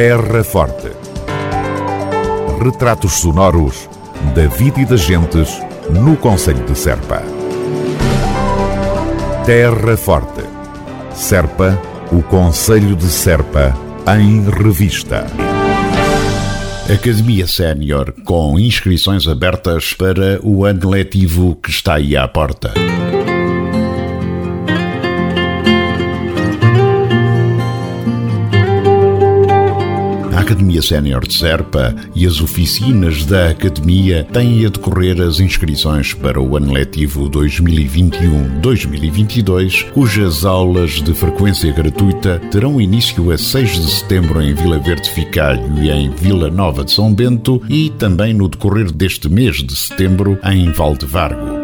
Terra Forte. Retratos sonoros da vida e das gentes no Conselho de Serpa. Terra Forte. Serpa, o Conselho de Serpa, em revista. Academia Sénior, com inscrições abertas para o ano letivo que está aí à porta. Academia Sénior de Serpa e as oficinas da Academia têm a decorrer as inscrições para o ano letivo 2021-2022, cujas aulas de frequência gratuita terão início a 6 de setembro em Vila Verde Ficalho e em Vila Nova de São Bento e também no decorrer deste mês de setembro em Valdevargo.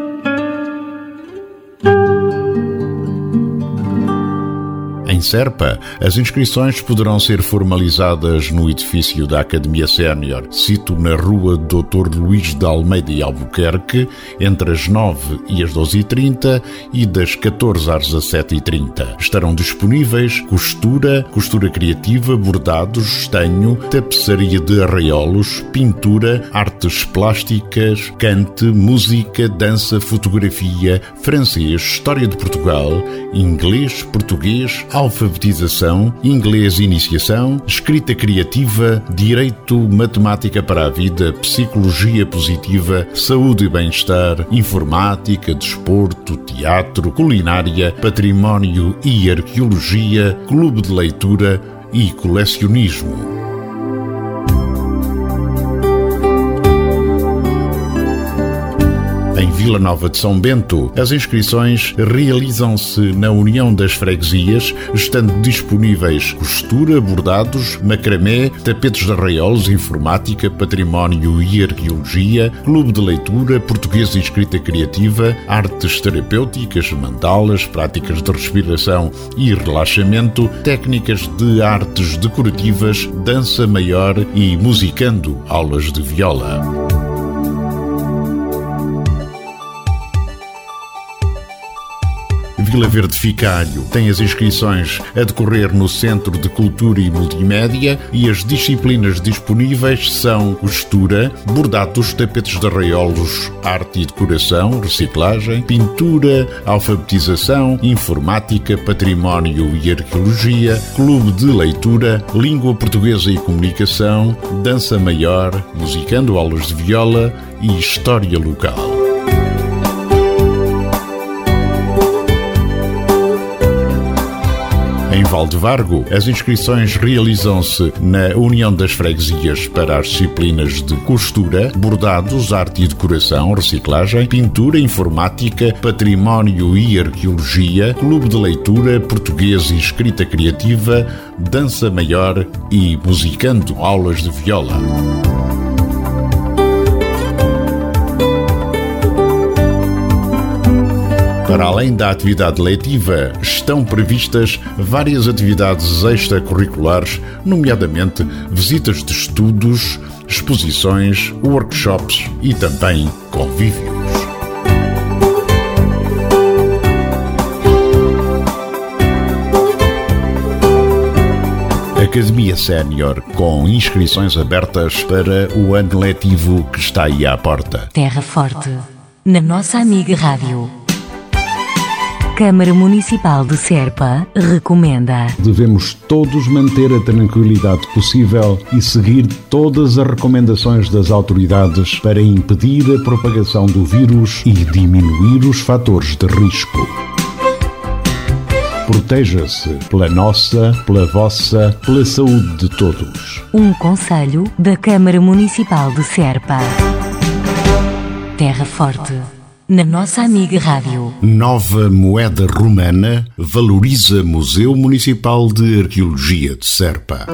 Serpa, as inscrições poderão ser formalizadas no edifício da Academia Sénior, sito na rua Dr. Luís de Almeida e Albuquerque, entre as 9 e as 12h30 e das 14 às 17h30. Estarão disponíveis costura, costura criativa, bordados, estanho, tapeçaria de arraiolos, pintura, artes plásticas, cante, música, dança, fotografia, francês, história de Portugal, inglês, português, alfabeto alfabetização, inglês iniciação, escrita criativa, direito, matemática para a vida, psicologia positiva, saúde e bem-estar, informática, desporto, teatro, culinária, património e arqueologia, clube de leitura e colecionismo. Em Vila Nova de São Bento. As inscrições realizam-se na União das Freguesias, estando disponíveis costura, bordados, macramé, tapetes de arraiolos, informática, património e arqueologia, clube de leitura, português e escrita criativa, artes terapêuticas, mandalas, práticas de respiração e relaxamento, técnicas de artes decorativas, dança maior e musicando, aulas de viola. Vila Verde Ficário tem as inscrições a decorrer no Centro de Cultura e Multimédia e as disciplinas disponíveis são costura, bordados, tapetes de arraiolos, arte e decoração, reciclagem, pintura, alfabetização, informática, património e arqueologia, clube de leitura, língua portuguesa e comunicação, dança maior, musicando aulas de viola e história local. Em Valdevargo, as inscrições realizam-se na União das Freguesias para as disciplinas de costura, bordados, arte e decoração, reciclagem, pintura, informática, património e arqueologia, clube de leitura, português e escrita criativa, dança maior e musicando aulas de viola. Para além da atividade letiva, estão previstas várias atividades extracurriculares, nomeadamente visitas de estudos, exposições, workshops e também convívios. Academia Sénior, com inscrições abertas para o ano letivo que está aí à porta. Terra Forte, na nossa amiga Rádio. Câmara Municipal de Serpa recomenda. Devemos todos manter a tranquilidade possível e seguir todas as recomendações das autoridades para impedir a propagação do vírus e diminuir os fatores de risco. Proteja-se pela nossa, pela vossa, pela saúde de todos. Um conselho da Câmara Municipal de Serpa. Terra Forte na nossa amiga Rádio. Nova moeda romana valoriza Museu Municipal de Arqueologia de Serpa.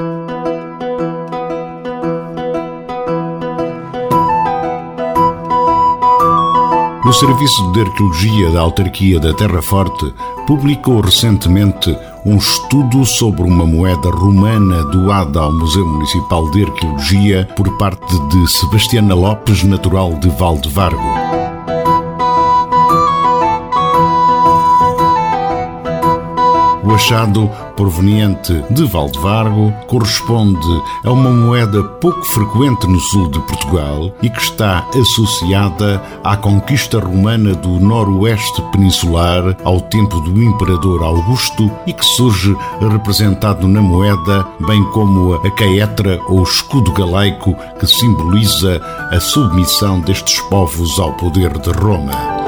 O Serviço de Arqueologia da Autarquia da Terra Forte publicou recentemente um estudo sobre uma moeda romana doada ao Museu Municipal de Arqueologia por parte de Sebastiana Lopes, natural de Valdevargo. Machado proveniente de Valdevargo corresponde a uma moeda pouco frequente no sul de Portugal e que está associada à conquista romana do noroeste peninsular ao tempo do imperador Augusto e que surge representado na moeda, bem como a caetra ou escudo galaico que simboliza a submissão destes povos ao poder de Roma.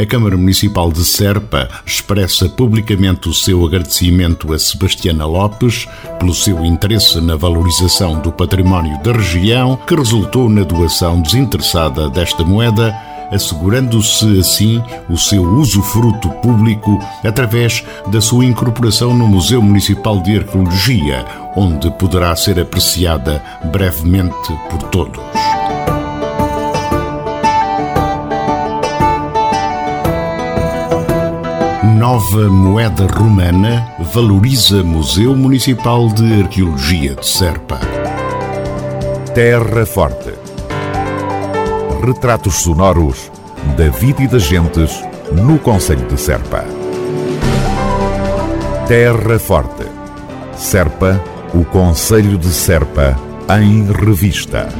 A Câmara Municipal de Serpa expressa publicamente o seu agradecimento a Sebastiana Lopes pelo seu interesse na valorização do património da região, que resultou na doação desinteressada desta moeda assegurando-se assim o seu usufruto público através da sua incorporação no Museu Municipal de Arqueologia, onde poderá ser apreciada brevemente por todos. Nova moeda romana valoriza Museu Municipal de Arqueologia de Serpa. Terra Forte. Retratos sonoros da vida e das gentes no Conselho de Serpa. Terra Forte. Serpa, o Conselho de Serpa, em revista.